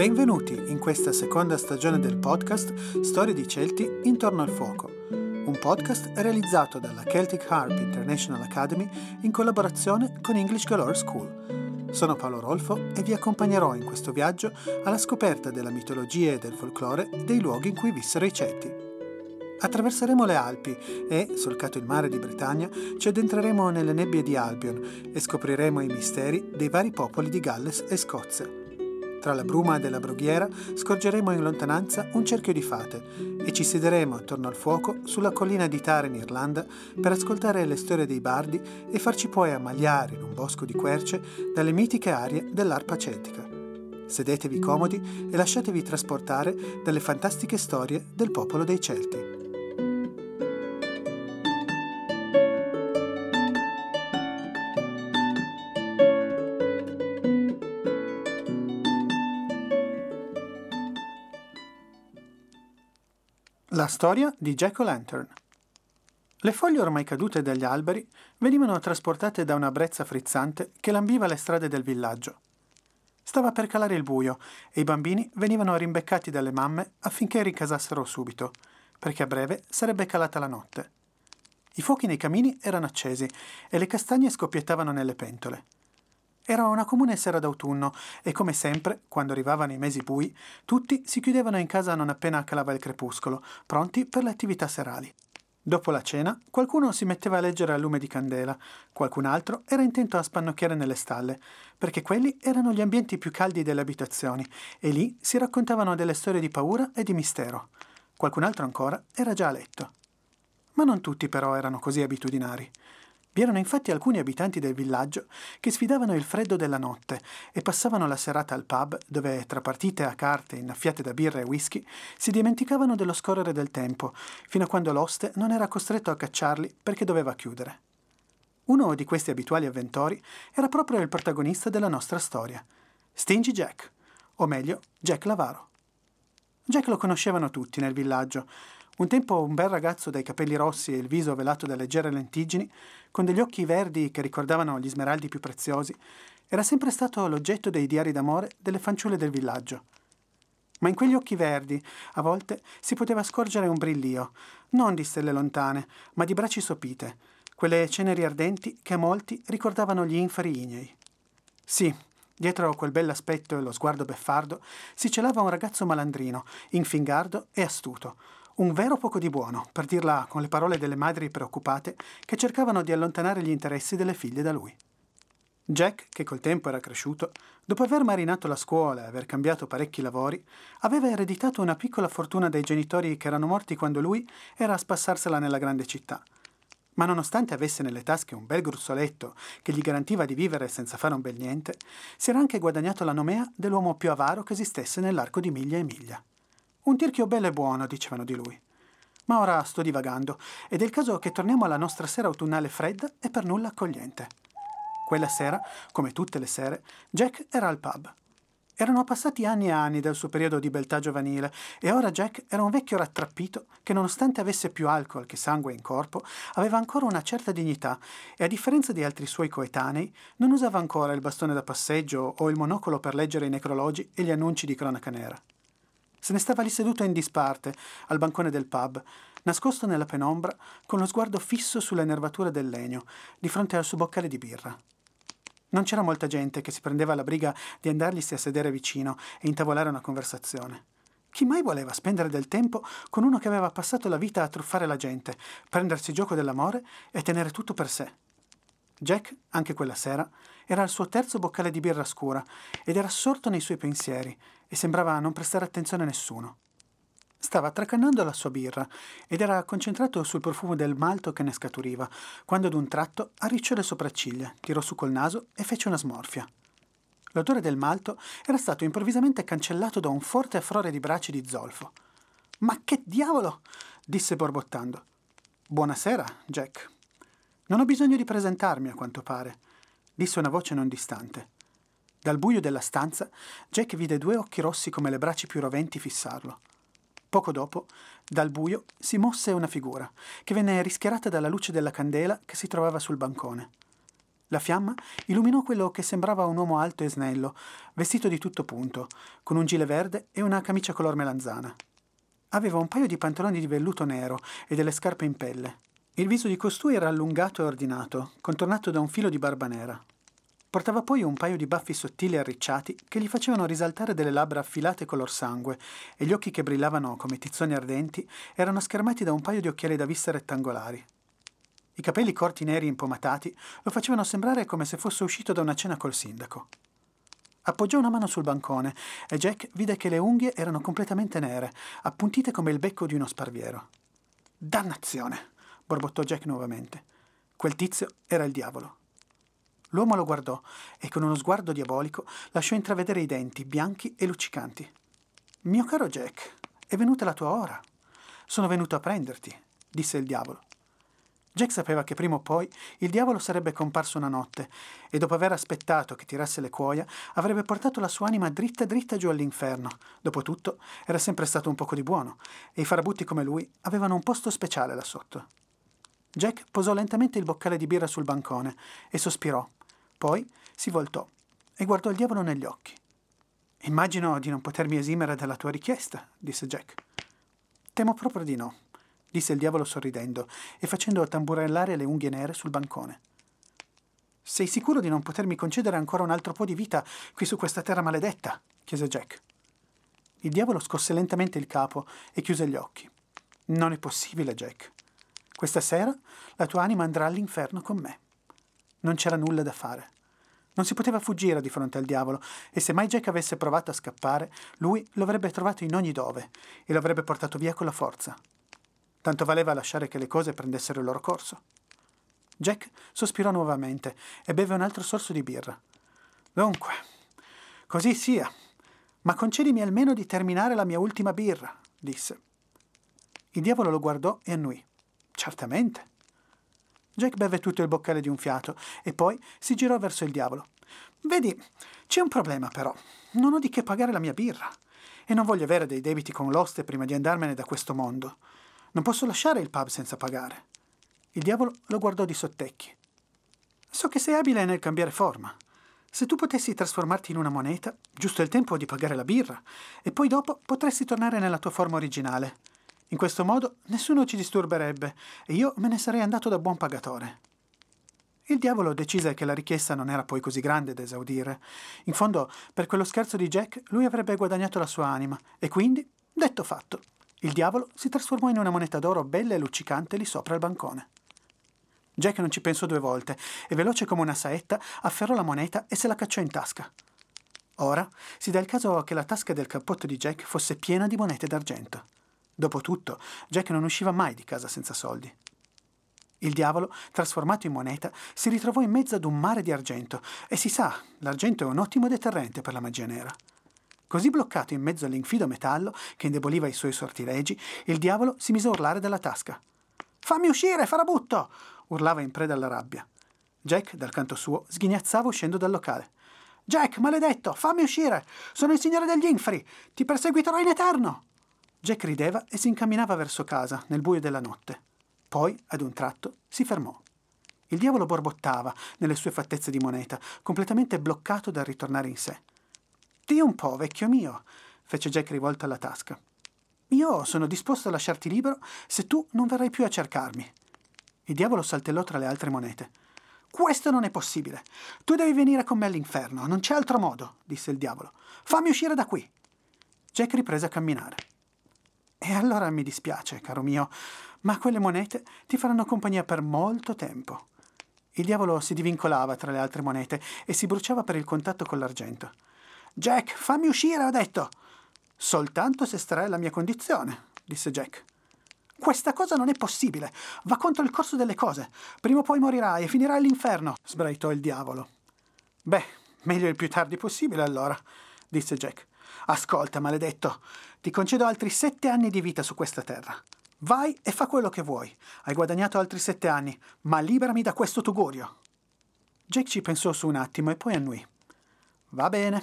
Benvenuti in questa seconda stagione del podcast Storie di Celti intorno al fuoco, un podcast realizzato dalla Celtic Harp International Academy in collaborazione con English Galore School. Sono Paolo Rolfo e vi accompagnerò in questo viaggio alla scoperta della mitologia e del folklore dei luoghi in cui vissero i Celti. Attraverseremo le Alpi e, solcato il mare di Bretagna, ci addentreremo nelle nebbie di Albion e scopriremo i misteri dei vari popoli di Galles e Scozia. Tra la bruma della brughiera scorgeremo in lontananza un cerchio di fate e ci siederemo attorno al fuoco sulla collina di Tara in Irlanda per ascoltare le storie dei bardi e farci poi ammagliare in un bosco di querce dalle mitiche arie dell'arpa celtica. Sedetevi comodi e lasciatevi trasportare dalle fantastiche storie del popolo dei Celti. La storia di Jack O'Lantern. Le foglie ormai cadute dagli alberi venivano trasportate da una brezza frizzante che lambiva le strade del villaggio. Stava per calare il buio e i bambini venivano rimbeccati dalle mamme affinché ricasassero subito, perché a breve sarebbe calata la notte. I fuochi nei camini erano accesi e le castagne scoppiettavano nelle pentole. Era una comune sera d'autunno e come sempre, quando arrivavano i mesi bui, tutti si chiudevano in casa non appena calava il crepuscolo, pronti per le attività serali. Dopo la cena, qualcuno si metteva a leggere a lume di candela, qualcun altro era intento a spannocchiare nelle stalle, perché quelli erano gli ambienti più caldi delle abitazioni e lì si raccontavano delle storie di paura e di mistero. Qualcun altro ancora era già a letto. Ma non tutti però erano così abitudinari. Vi erano infatti alcuni abitanti del villaggio che sfidavano il freddo della notte e passavano la serata al pub dove, tra partite a carte innaffiate da birra e whisky, si dimenticavano dello scorrere del tempo, fino a quando l'oste non era costretto a cacciarli perché doveva chiudere. Uno di questi abituali avventori era proprio il protagonista della nostra storia, Stingy Jack, o meglio, Jack Lavaro. Jack lo conoscevano tutti nel villaggio, un tempo un bel ragazzo dai capelli rossi e il viso velato da leggere lentiggini, con degli occhi verdi che ricordavano gli smeraldi più preziosi, era sempre stato l'oggetto dei diari d'amore delle fanciulle del villaggio. Ma in quegli occhi verdi, a volte, si poteva scorgere un brillio, non di stelle lontane, ma di bracci sopite, quelle ceneri ardenti che a molti ricordavano gli inferi ignei. Sì, dietro quel bell'aspetto e lo sguardo beffardo si celava un ragazzo malandrino, infingardo e astuto, un vero poco di buono, per dirla con le parole delle madri preoccupate che cercavano di allontanare gli interessi delle figlie da lui. Jack, che col tempo era cresciuto, dopo aver marinato la scuola e aver cambiato parecchi lavori, aveva ereditato una piccola fortuna dai genitori che erano morti quando lui era a spassarsela nella grande città. Ma nonostante avesse nelle tasche un bel gruzzoletto che gli garantiva di vivere senza fare un bel niente, si era anche guadagnato la nomea dell'uomo più avaro che esistesse nell'arco di miglia e miglia. Un tirchio bello e buono, dicevano di lui. Ma ora sto divagando ed è il caso che torniamo alla nostra sera autunnale fredda e per nulla accogliente. Quella sera, come tutte le sere, Jack era al pub. Erano passati anni e anni dal suo periodo di beltà giovanile e ora Jack era un vecchio rattrappito che nonostante avesse più alcol che sangue in corpo, aveva ancora una certa dignità e a differenza di altri suoi coetanei non usava ancora il bastone da passeggio o il monocolo per leggere i necrologi e gli annunci di cronaca nera. Se ne stava lì seduto in disparte, al bancone del pub, nascosto nella penombra, con lo sguardo fisso sulle nervature del legno, di fronte al suo boccale di birra. Non c'era molta gente che si prendeva la briga di andarglisi a sedere vicino e intavolare una conversazione. Chi mai voleva spendere del tempo con uno che aveva passato la vita a truffare la gente, prendersi gioco dell'amore e tenere tutto per sé? Jack, anche quella sera, era al suo terzo boccale di birra scura ed era assorto nei suoi pensieri e sembrava non prestare attenzione a nessuno. Stava tracannando la sua birra ed era concentrato sul profumo del malto che ne scaturiva, quando ad un tratto arricciò le sopracciglia, tirò su col naso e fece una smorfia. L'odore del malto era stato improvvisamente cancellato da un forte affrore di bracci di zolfo. Ma che diavolo! disse borbottando. Buonasera, Jack. Non ho bisogno di presentarmi, a quanto pare, disse una voce non distante. Dal buio della stanza, Jack vide due occhi rossi come le braccia più roventi fissarlo. Poco dopo, dal buio si mosse una figura, che venne rischiarata dalla luce della candela che si trovava sul bancone. La fiamma illuminò quello che sembrava un uomo alto e snello, vestito di tutto punto, con un gilet verde e una camicia color melanzana. Aveva un paio di pantaloni di velluto nero e delle scarpe in pelle. Il viso di costui era allungato e ordinato, contornato da un filo di barba nera. Portava poi un paio di baffi sottili e arricciati che gli facevano risaltare delle labbra affilate color sangue e gli occhi che brillavano come tizzoni ardenti erano schermati da un paio di occhiali da vista rettangolari. I capelli corti neri impomatati lo facevano sembrare come se fosse uscito da una cena col sindaco. Appoggiò una mano sul bancone e Jack vide che le unghie erano completamente nere, appuntite come il becco di uno sparviero. Dannazione! borbottò Jack nuovamente. Quel tizio era il diavolo. L'uomo lo guardò e con uno sguardo diabolico lasciò intravedere i denti bianchi e luccicanti. Mio caro Jack, è venuta la tua ora. Sono venuto a prenderti, disse il diavolo. Jack sapeva che prima o poi il diavolo sarebbe comparso una notte e dopo aver aspettato che tirasse le cuoia avrebbe portato la sua anima dritta dritta giù all'inferno. Dopotutto era sempre stato un poco di buono e i farabutti come lui avevano un posto speciale là sotto. Jack posò lentamente il boccale di birra sul bancone e sospirò. Poi si voltò e guardò il diavolo negli occhi. Immagino di non potermi esimere dalla tua richiesta, disse Jack. Temo proprio di no disse il diavolo sorridendo e facendo tamburellare le unghie nere sul bancone. Sei sicuro di non potermi concedere ancora un altro po' di vita qui su questa terra maledetta? chiese Jack. Il diavolo scosse lentamente il capo e chiuse gli occhi. Non è possibile, Jack. Questa sera la tua anima andrà all'inferno con me. Non c'era nulla da fare. Non si poteva fuggire di fronte al diavolo e se mai Jack avesse provato a scappare, lui lo avrebbe trovato in ogni dove e lo avrebbe portato via con la forza. Tanto valeva lasciare che le cose prendessero il loro corso. Jack sospirò nuovamente e beve un altro sorso di birra. Dunque, così sia, ma concedimi almeno di terminare la mia ultima birra, disse. Il diavolo lo guardò e annui. Certamente. Jack beve tutto il boccale di un fiato e poi si girò verso il diavolo. Vedi, c'è un problema però. Non ho di che pagare la mia birra e non voglio avere dei debiti con l'oste prima di andarmene da questo mondo. Non posso lasciare il pub senza pagare. Il diavolo lo guardò di sottecchi. So che sei abile nel cambiare forma. Se tu potessi trasformarti in una moneta, giusto il tempo di pagare la birra, e poi dopo potresti tornare nella tua forma originale. In questo modo nessuno ci disturberebbe e io me ne sarei andato da buon pagatore. Il diavolo decise che la richiesta non era poi così grande da esaudire. In fondo, per quello scherzo di Jack, lui avrebbe guadagnato la sua anima, e quindi, detto fatto, il diavolo si trasformò in una moneta d'oro bella e luccicante lì sopra il bancone. Jack non ci pensò due volte e veloce come una saetta afferrò la moneta e se la cacciò in tasca. Ora si dà il caso che la tasca del cappotto di Jack fosse piena di monete d'argento. Dopotutto, Jack non usciva mai di casa senza soldi. Il diavolo, trasformato in moneta, si ritrovò in mezzo ad un mare di argento e si sa, l'argento è un ottimo deterrente per la magia nera. Così bloccato in mezzo all'infido metallo che indeboliva i suoi sortilegi, il diavolo si mise a urlare dalla tasca. Fammi uscire, farabutto! urlava in preda alla rabbia. Jack, dal canto suo, sghignazzava uscendo dal locale. Jack, maledetto, fammi uscire! Sono il signore degli inferi! Ti perseguiterò in eterno! Jack rideva e si incamminava verso casa, nel buio della notte. Poi, ad un tratto, si fermò. Il diavolo borbottava nelle sue fattezze di moneta, completamente bloccato dal ritornare in sé. Dì un po', vecchio mio, fece Jack rivolto alla tasca. Io sono disposto a lasciarti libero se tu non verrai più a cercarmi. Il diavolo saltellò tra le altre monete. Questo non è possibile. Tu devi venire con me all'inferno, non c'è altro modo, disse il diavolo. Fammi uscire da qui. Jack riprese a camminare. E allora mi dispiace, caro mio, ma quelle monete ti faranno compagnia per molto tempo. Il diavolo si divincolava tra le altre monete e si bruciava per il contatto con l'argento. Jack, fammi uscire, ho detto. Soltanto se estrae la mia condizione, disse Jack. Questa cosa non è possibile. Va contro il corso delle cose. Prima o poi morirai e finirai all'inferno, sbraitò il diavolo. Beh, meglio il più tardi possibile allora, disse Jack. Ascolta, maledetto, ti concedo altri sette anni di vita su questa terra. Vai e fa quello che vuoi. Hai guadagnato altri sette anni, ma liberami da questo tugurio. Jack ci pensò su un attimo e poi annui. Va bene,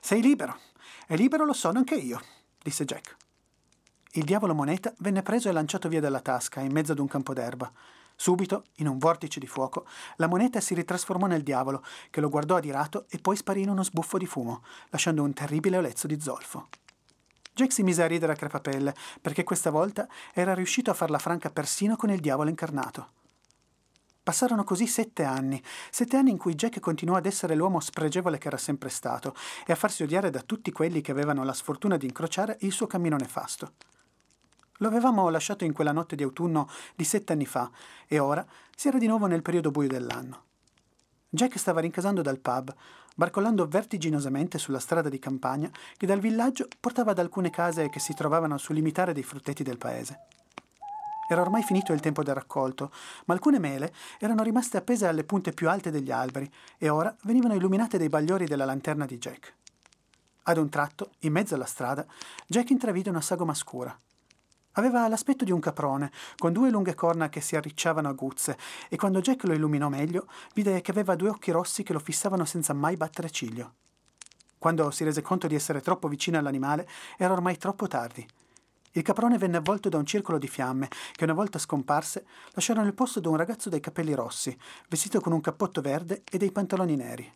sei libero. E libero lo sono anche io, disse Jack. Il diavolo moneta venne preso e lanciato via dalla tasca, in mezzo ad un campo d'erba. Subito, in un vortice di fuoco, la moneta si ritrasformò nel diavolo, che lo guardò adirato e poi sparì in uno sbuffo di fumo, lasciando un terribile olezzo di zolfo. Jack si mise a ridere a crepapelle, perché questa volta era riuscito a farla franca persino con il diavolo incarnato. Passarono così sette anni, sette anni in cui Jack continuò ad essere l'uomo spregevole che era sempre stato e a farsi odiare da tutti quelli che avevano la sfortuna di incrociare il suo cammino nefasto. Lo avevamo lasciato in quella notte di autunno di sette anni fa e ora si era di nuovo nel periodo buio dell'anno. Jack stava rincasando dal pub, barcollando vertiginosamente sulla strada di campagna che dal villaggio portava ad alcune case che si trovavano sul limitare dei frutteti del paese. Era ormai finito il tempo del raccolto, ma alcune mele erano rimaste appese alle punte più alte degli alberi e ora venivano illuminate dai bagliori della lanterna di Jack. Ad un tratto, in mezzo alla strada, Jack intravide una sagoma scura. Aveva l'aspetto di un caprone, con due lunghe corna che si arricciavano a guzze, e quando Jack lo illuminò meglio, vide che aveva due occhi rossi che lo fissavano senza mai battere ciglio. Quando si rese conto di essere troppo vicino all'animale, era ormai troppo tardi. Il caprone venne avvolto da un circolo di fiamme che una volta scomparse lasciarono il posto da un ragazzo dai capelli rossi, vestito con un cappotto verde e dei pantaloni neri.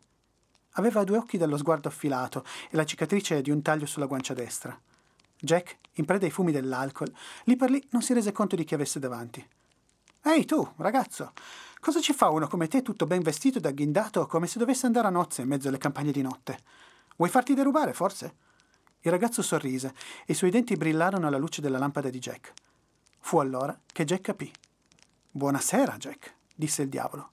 Aveva due occhi dallo sguardo affilato e la cicatrice di un taglio sulla guancia destra. Jack, in preda ai fumi dell'alcol, lì per lì non si rese conto di chi avesse davanti. Ehi tu, ragazzo, cosa ci fa uno come te tutto ben vestito ed agghindato come se dovesse andare a nozze in mezzo alle campagne di notte? Vuoi farti derubare, forse? Il ragazzo sorrise e i suoi denti brillarono alla luce della lampada di Jack. Fu allora che Jack capì. Buonasera, Jack, disse il diavolo.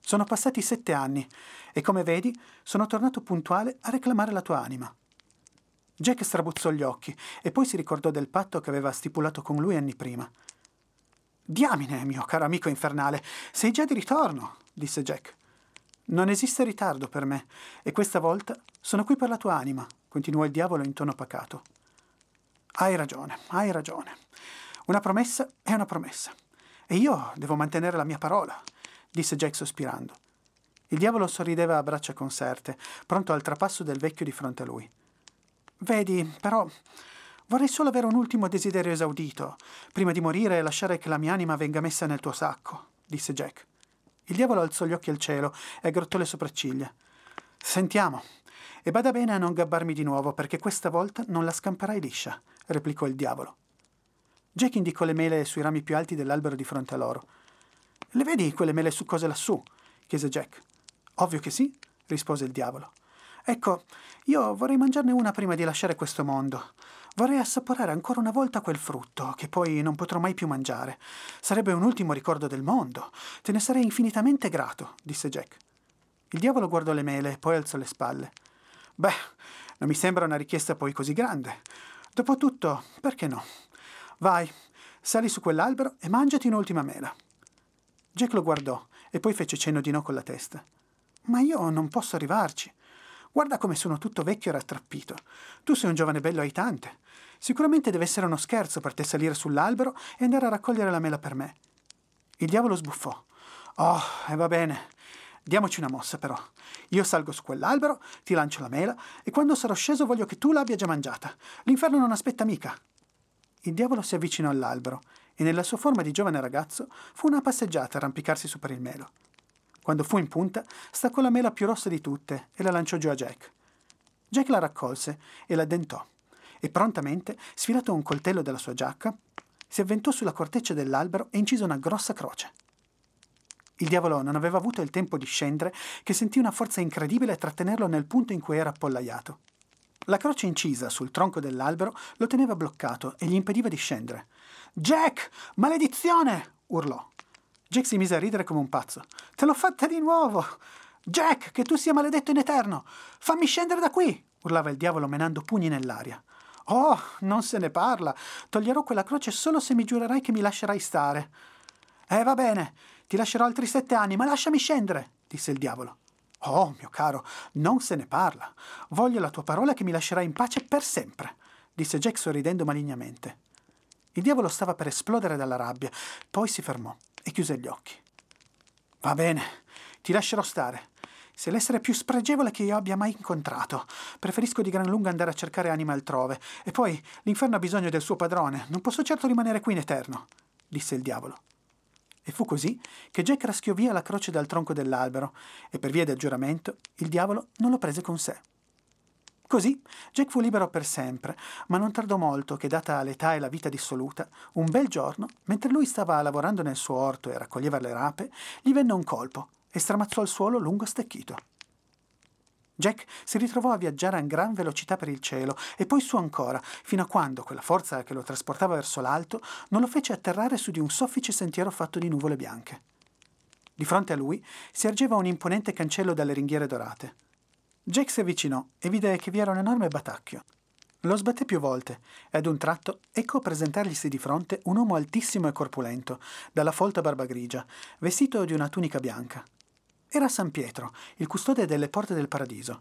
Sono passati sette anni e come vedi sono tornato puntuale a reclamare la tua anima. Jack strabuzzò gli occhi e poi si ricordò del patto che aveva stipulato con lui anni prima. Diamine, mio caro amico infernale, sei già di ritorno, disse Jack. Non esiste ritardo per me e questa volta sono qui per la tua anima, continuò il diavolo in tono pacato. Hai ragione, hai ragione. Una promessa è una promessa. E io devo mantenere la mia parola, disse Jack sospirando. Il diavolo sorrideva a braccia conserte, pronto al trapasso del vecchio di fronte a lui. Vedi, però, vorrei solo avere un ultimo desiderio esaudito, prima di morire e lasciare che la mia anima venga messa nel tuo sacco, disse Jack. Il diavolo alzò gli occhi al cielo e aggrottò le sopracciglia. Sentiamo, e bada bene a non gabbarmi di nuovo, perché questa volta non la scamperai liscia, replicò il diavolo. Jack indicò le mele sui rami più alti dell'albero di fronte a loro. Le vedi quelle mele succose lassù? chiese Jack. Ovvio che sì, rispose il diavolo. Ecco, io vorrei mangiarne una prima di lasciare questo mondo. Vorrei assaporare ancora una volta quel frutto, che poi non potrò mai più mangiare. Sarebbe un ultimo ricordo del mondo. Te ne sarei infinitamente grato, disse Jack. Il diavolo guardò le mele e poi alzò le spalle. Beh, non mi sembra una richiesta poi così grande. Dopotutto, perché no? Vai, sali su quell'albero e mangiati un'ultima mela. Jack lo guardò e poi fece cenno di no con la testa. Ma io non posso arrivarci. Guarda come sono tutto vecchio e rattrappito. Tu sei un giovane bello aitante. Sicuramente deve essere uno scherzo per te salire sull'albero e andare a raccogliere la mela per me. Il diavolo sbuffò. Oh, e va bene. Diamoci una mossa, però. Io salgo su quell'albero, ti lancio la mela, e quando sarò sceso voglio che tu l'abbia già mangiata. L'inferno non aspetta mica. Il diavolo si avvicinò all'albero e nella sua forma di giovane ragazzo fu una passeggiata arrampicarsi su per il melo. Quando fu in punta, staccò la mela più rossa di tutte e la lanciò giù a Jack. Jack la raccolse e la dentò e prontamente, sfilato un coltello dalla sua giacca, si avventò sulla corteccia dell'albero e incise una grossa croce. Il diavolo non aveva avuto il tempo di scendere che sentì una forza incredibile trattenerlo nel punto in cui era appollaiato. La croce incisa sul tronco dell'albero lo teneva bloccato e gli impediva di scendere. Jack! Maledizione! urlò. Jack si mise a ridere come un pazzo. Te l'ho fatta di nuovo! Jack, che tu sia maledetto in eterno! Fammi scendere da qui! urlava il diavolo menando pugni nell'aria. Oh, non se ne parla. Toglierò quella croce solo se mi giurerai che mi lascerai stare. Eh, va bene. Ti lascerò altri sette anni, ma lasciami scendere, disse il diavolo. Oh, mio caro, non se ne parla. Voglio la tua parola che mi lascerai in pace per sempre, disse Jack sorridendo malignamente. Il diavolo stava per esplodere dalla rabbia, poi si fermò e chiuse gli occhi. Va bene, ti lascerò stare. Sei l'essere più spregevole che io abbia mai incontrato. Preferisco di gran lunga andare a cercare anima altrove. E poi l'inferno ha bisogno del suo padrone. Non posso certo rimanere qui in eterno, disse il diavolo E fu così che Jack raschiò via la croce dal tronco dell'albero e per via del giuramento il diavolo non lo prese con sé. Così Jack fu libero per sempre, ma non tardò molto che, data l'età e la vita dissoluta, un bel giorno, mentre lui stava lavorando nel suo orto e raccoglieva le rape, gli venne un colpo e stramazzò il suolo lungo stecchito. Jack si ritrovò a viaggiare a gran velocità per il cielo e poi su ancora, fino a quando quella forza che lo trasportava verso l'alto non lo fece atterrare su di un soffice sentiero fatto di nuvole bianche. Di fronte a lui si ergeva un imponente cancello dalle ringhiere dorate. Jack si avvicinò e vide che vi era un enorme batacchio. Lo sbatté più volte e ad un tratto ecco presentarglisi di fronte un uomo altissimo e corpulento, dalla folta barba grigia, vestito di una tunica bianca. Era San Pietro, il custode delle porte del paradiso.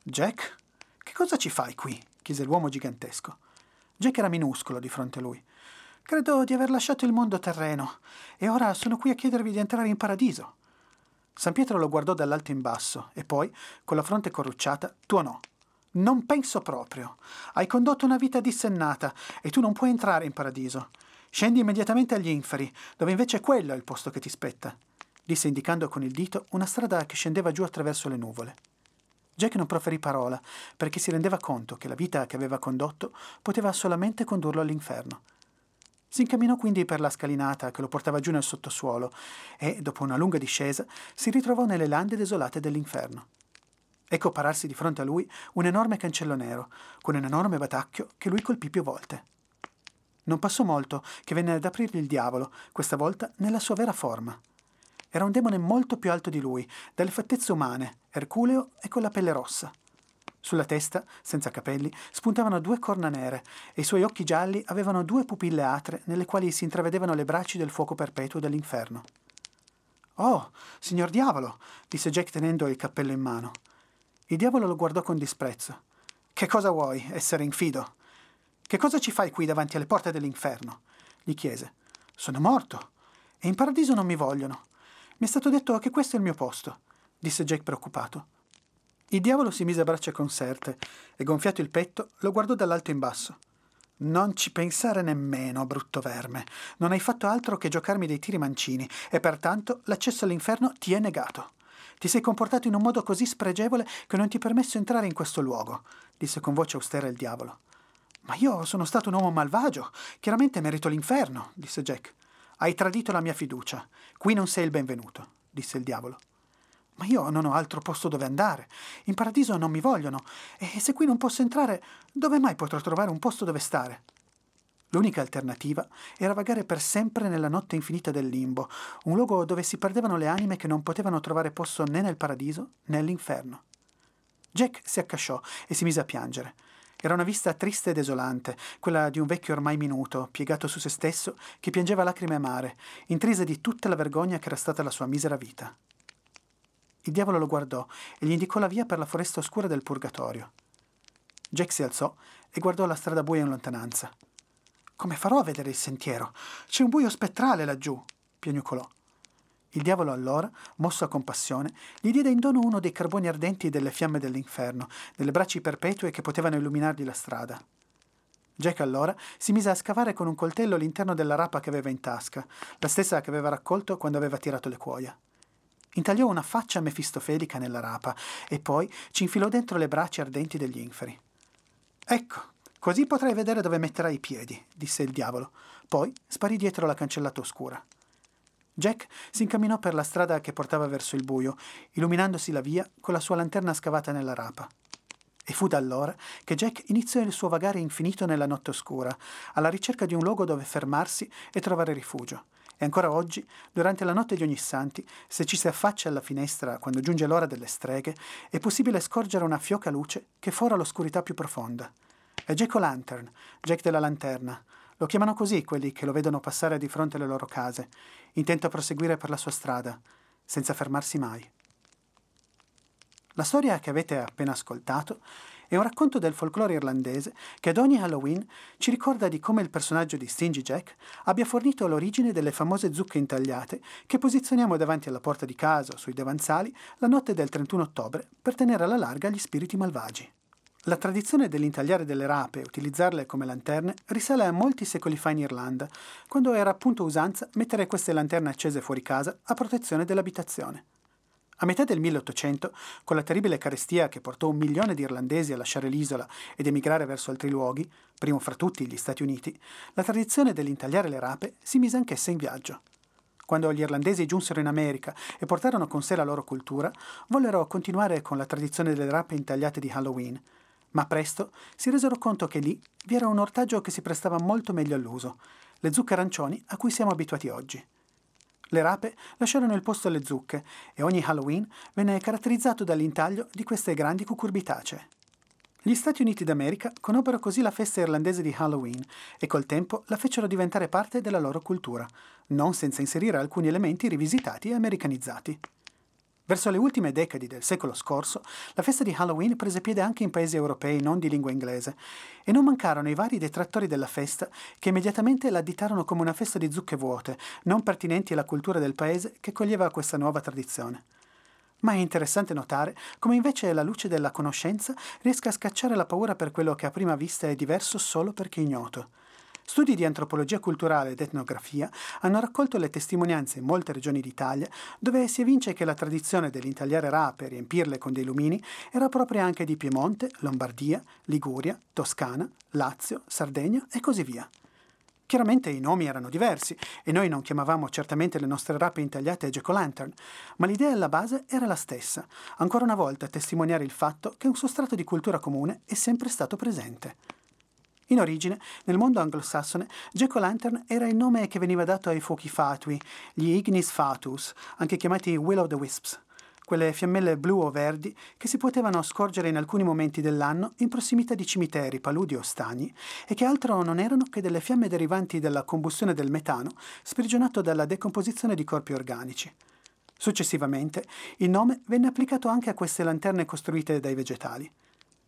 Jack, che cosa ci fai qui? chiese l'uomo gigantesco. Jack era minuscolo di fronte a lui. Credo di aver lasciato il mondo terreno e ora sono qui a chiedervi di entrare in paradiso. San Pietro lo guardò dall'alto in basso e poi, con la fronte corrucciata, tuonò. Non penso proprio. Hai condotto una vita dissennata e tu non puoi entrare in paradiso. Scendi immediatamente agli inferi, dove invece quello è il posto che ti spetta, disse indicando con il dito una strada che scendeva giù attraverso le nuvole. Jack non proferì parola, perché si rendeva conto che la vita che aveva condotto poteva solamente condurlo all'inferno. Si incamminò quindi per la scalinata che lo portava giù nel sottosuolo e, dopo una lunga discesa, si ritrovò nelle lande desolate dell'inferno. Ecco pararsi di fronte a lui un enorme cancello nero, con un enorme batacchio che lui colpì più volte. Non passò molto che venne ad aprirgli il diavolo, questa volta nella sua vera forma. Era un demone molto più alto di lui, dalle fattezze umane, erculeo e con la pelle rossa. Sulla testa, senza capelli, spuntavano due corna nere e i suoi occhi gialli avevano due pupille atre nelle quali si intravedevano le braccia del fuoco perpetuo dell'inferno. Oh, signor diavolo, disse Jack tenendo il cappello in mano. Il diavolo lo guardò con disprezzo. Che cosa vuoi, essere infido? Che cosa ci fai qui davanti alle porte dell'inferno? gli chiese. Sono morto e in paradiso non mi vogliono. Mi è stato detto che questo è il mio posto, disse Jack preoccupato. Il diavolo si mise a braccia conserte e, gonfiato il petto, lo guardò dall'alto in basso. Non ci pensare nemmeno, brutto verme. Non hai fatto altro che giocarmi dei tiri mancini e pertanto l'accesso all'inferno ti è negato. Ti sei comportato in un modo così spregevole che non ti ho permesso entrare in questo luogo, disse con voce austera il diavolo. Ma io sono stato un uomo malvagio. Chiaramente merito l'inferno, disse Jack. Hai tradito la mia fiducia. Qui non sei il benvenuto, disse il diavolo. Ma io non ho altro posto dove andare. In paradiso non mi vogliono. E se qui non posso entrare, dove mai potrò trovare un posto dove stare? L'unica alternativa era vagare per sempre nella notte infinita del limbo, un luogo dove si perdevano le anime che non potevano trovare posto né nel paradiso né all'inferno. Jack si accasciò e si mise a piangere. Era una vista triste e desolante, quella di un vecchio ormai minuto, piegato su se stesso, che piangeva lacrime amare, intrise di tutta la vergogna che era stata la sua misera vita. Il diavolo lo guardò e gli indicò la via per la foresta oscura del purgatorio. Jack si alzò e guardò la strada buia in lontananza. Come farò a vedere il sentiero? C'è un buio spettrale laggiù, piagnucolò. Il diavolo allora, mosso a compassione, gli diede in dono uno dei carboni ardenti delle fiamme dell'inferno, delle braccia perpetue che potevano illuminargli la strada. Jack allora si mise a scavare con un coltello l'interno della rapa che aveva in tasca, la stessa che aveva raccolto quando aveva tirato le cuoia. Intagliò una faccia mefistofelica nella rapa e poi ci infilò dentro le braccia ardenti degli inferi. Ecco, così potrai vedere dove metterai i piedi, disse il diavolo. Poi sparì dietro la cancellata oscura. Jack si incamminò per la strada che portava verso il buio, illuminandosi la via con la sua lanterna scavata nella rapa. E fu da allora che Jack iniziò il suo vagare infinito nella notte oscura, alla ricerca di un luogo dove fermarsi e trovare rifugio. E ancora oggi, durante la notte di ogni santi, se ci si affaccia alla finestra quando giunge l'ora delle streghe, è possibile scorgere una fioca luce che fora l'oscurità più profonda. È Jack O'Lantern, Jack della lanterna. Lo chiamano così quelli che lo vedono passare di fronte alle loro case, intento a proseguire per la sua strada, senza fermarsi mai. La storia che avete appena ascoltato è un racconto del folklore irlandese che ad ogni Halloween ci ricorda di come il personaggio di Stingy Jack abbia fornito l'origine delle famose zucche intagliate che posizioniamo davanti alla porta di casa o sui davanzali la notte del 31 ottobre per tenere alla larga gli spiriti malvagi. La tradizione dell'intagliare delle rape e utilizzarle come lanterne risale a molti secoli fa in Irlanda, quando era appunto usanza mettere queste lanterne accese fuori casa a protezione dell'abitazione. A metà del 1800, con la terribile carestia che portò un milione di irlandesi a lasciare l'isola ed emigrare verso altri luoghi, primo fra tutti gli Stati Uniti, la tradizione dell'intagliare le rape si mise anch'essa in viaggio. Quando gli irlandesi giunsero in America e portarono con sé la loro cultura, vollero continuare con la tradizione delle rape intagliate di Halloween, ma presto si resero conto che lì vi era un ortaggio che si prestava molto meglio all'uso, le zucche arancioni a cui siamo abituati oggi. Le rape lasciarono il posto alle zucche e ogni Halloween venne caratterizzato dall'intaglio di queste grandi cucurbitacee. Gli Stati Uniti d'America conobbero così la festa irlandese di Halloween e col tempo la fecero diventare parte della loro cultura, non senza inserire alcuni elementi rivisitati e americanizzati. Verso le ultime decadi del secolo scorso, la festa di Halloween prese piede anche in paesi europei non di lingua inglese e non mancarono i vari detrattori della festa che immediatamente la additarono come una festa di zucche vuote, non pertinenti alla cultura del paese che coglieva questa nuova tradizione. Ma è interessante notare come invece la luce della conoscenza riesca a scacciare la paura per quello che a prima vista è diverso solo perché ignoto. Studi di antropologia culturale ed etnografia hanno raccolto le testimonianze in molte regioni d'Italia dove si evince che la tradizione dell'intagliare rape e riempirle con dei lumini era propria anche di Piemonte, Lombardia, Liguria, Toscana, Lazio, Sardegna e così via. Chiaramente i nomi erano diversi e noi non chiamavamo certamente le nostre rape intagliate Jack-o'-lantern, ma l'idea alla base era la stessa, ancora una volta a testimoniare il fatto che un sostrato di cultura comune è sempre stato presente. In origine, nel mondo anglosassone, Jack-o'-lantern era il nome che veniva dato ai fuochi fatui, gli ignis fatus, anche chiamati will o' the wisps, quelle fiammelle blu o verdi che si potevano scorgere in alcuni momenti dell'anno in prossimità di cimiteri, paludi o stagni, e che altro non erano che delle fiamme derivanti dalla combustione del metano, sprigionato dalla decomposizione di corpi organici. Successivamente, il nome venne applicato anche a queste lanterne costruite dai vegetali.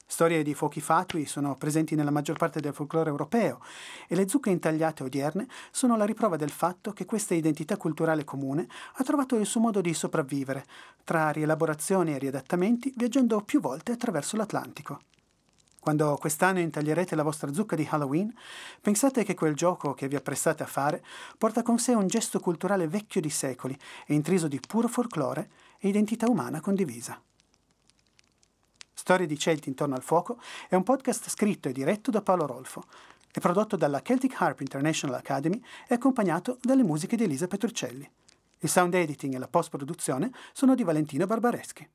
Storie di fuochi fatui sono presenti nella maggior parte del folklore europeo e le zucche intagliate odierne sono la riprova del fatto che questa identità culturale comune ha trovato il suo modo di sopravvivere, tra rielaborazioni e riadattamenti, viaggiando più volte attraverso l'Atlantico. Quando quest'anno intaglierete la vostra zucca di Halloween, pensate che quel gioco che vi apprestate a fare porta con sé un gesto culturale vecchio di secoli e intriso di puro folklore e identità umana condivisa. Storie di Celti intorno al fuoco è un podcast scritto e diretto da Paolo Rolfo. È prodotto dalla Celtic Harp International Academy e accompagnato dalle musiche di Elisa Petruccelli. Il sound editing e la post-produzione sono di Valentino Barbareschi.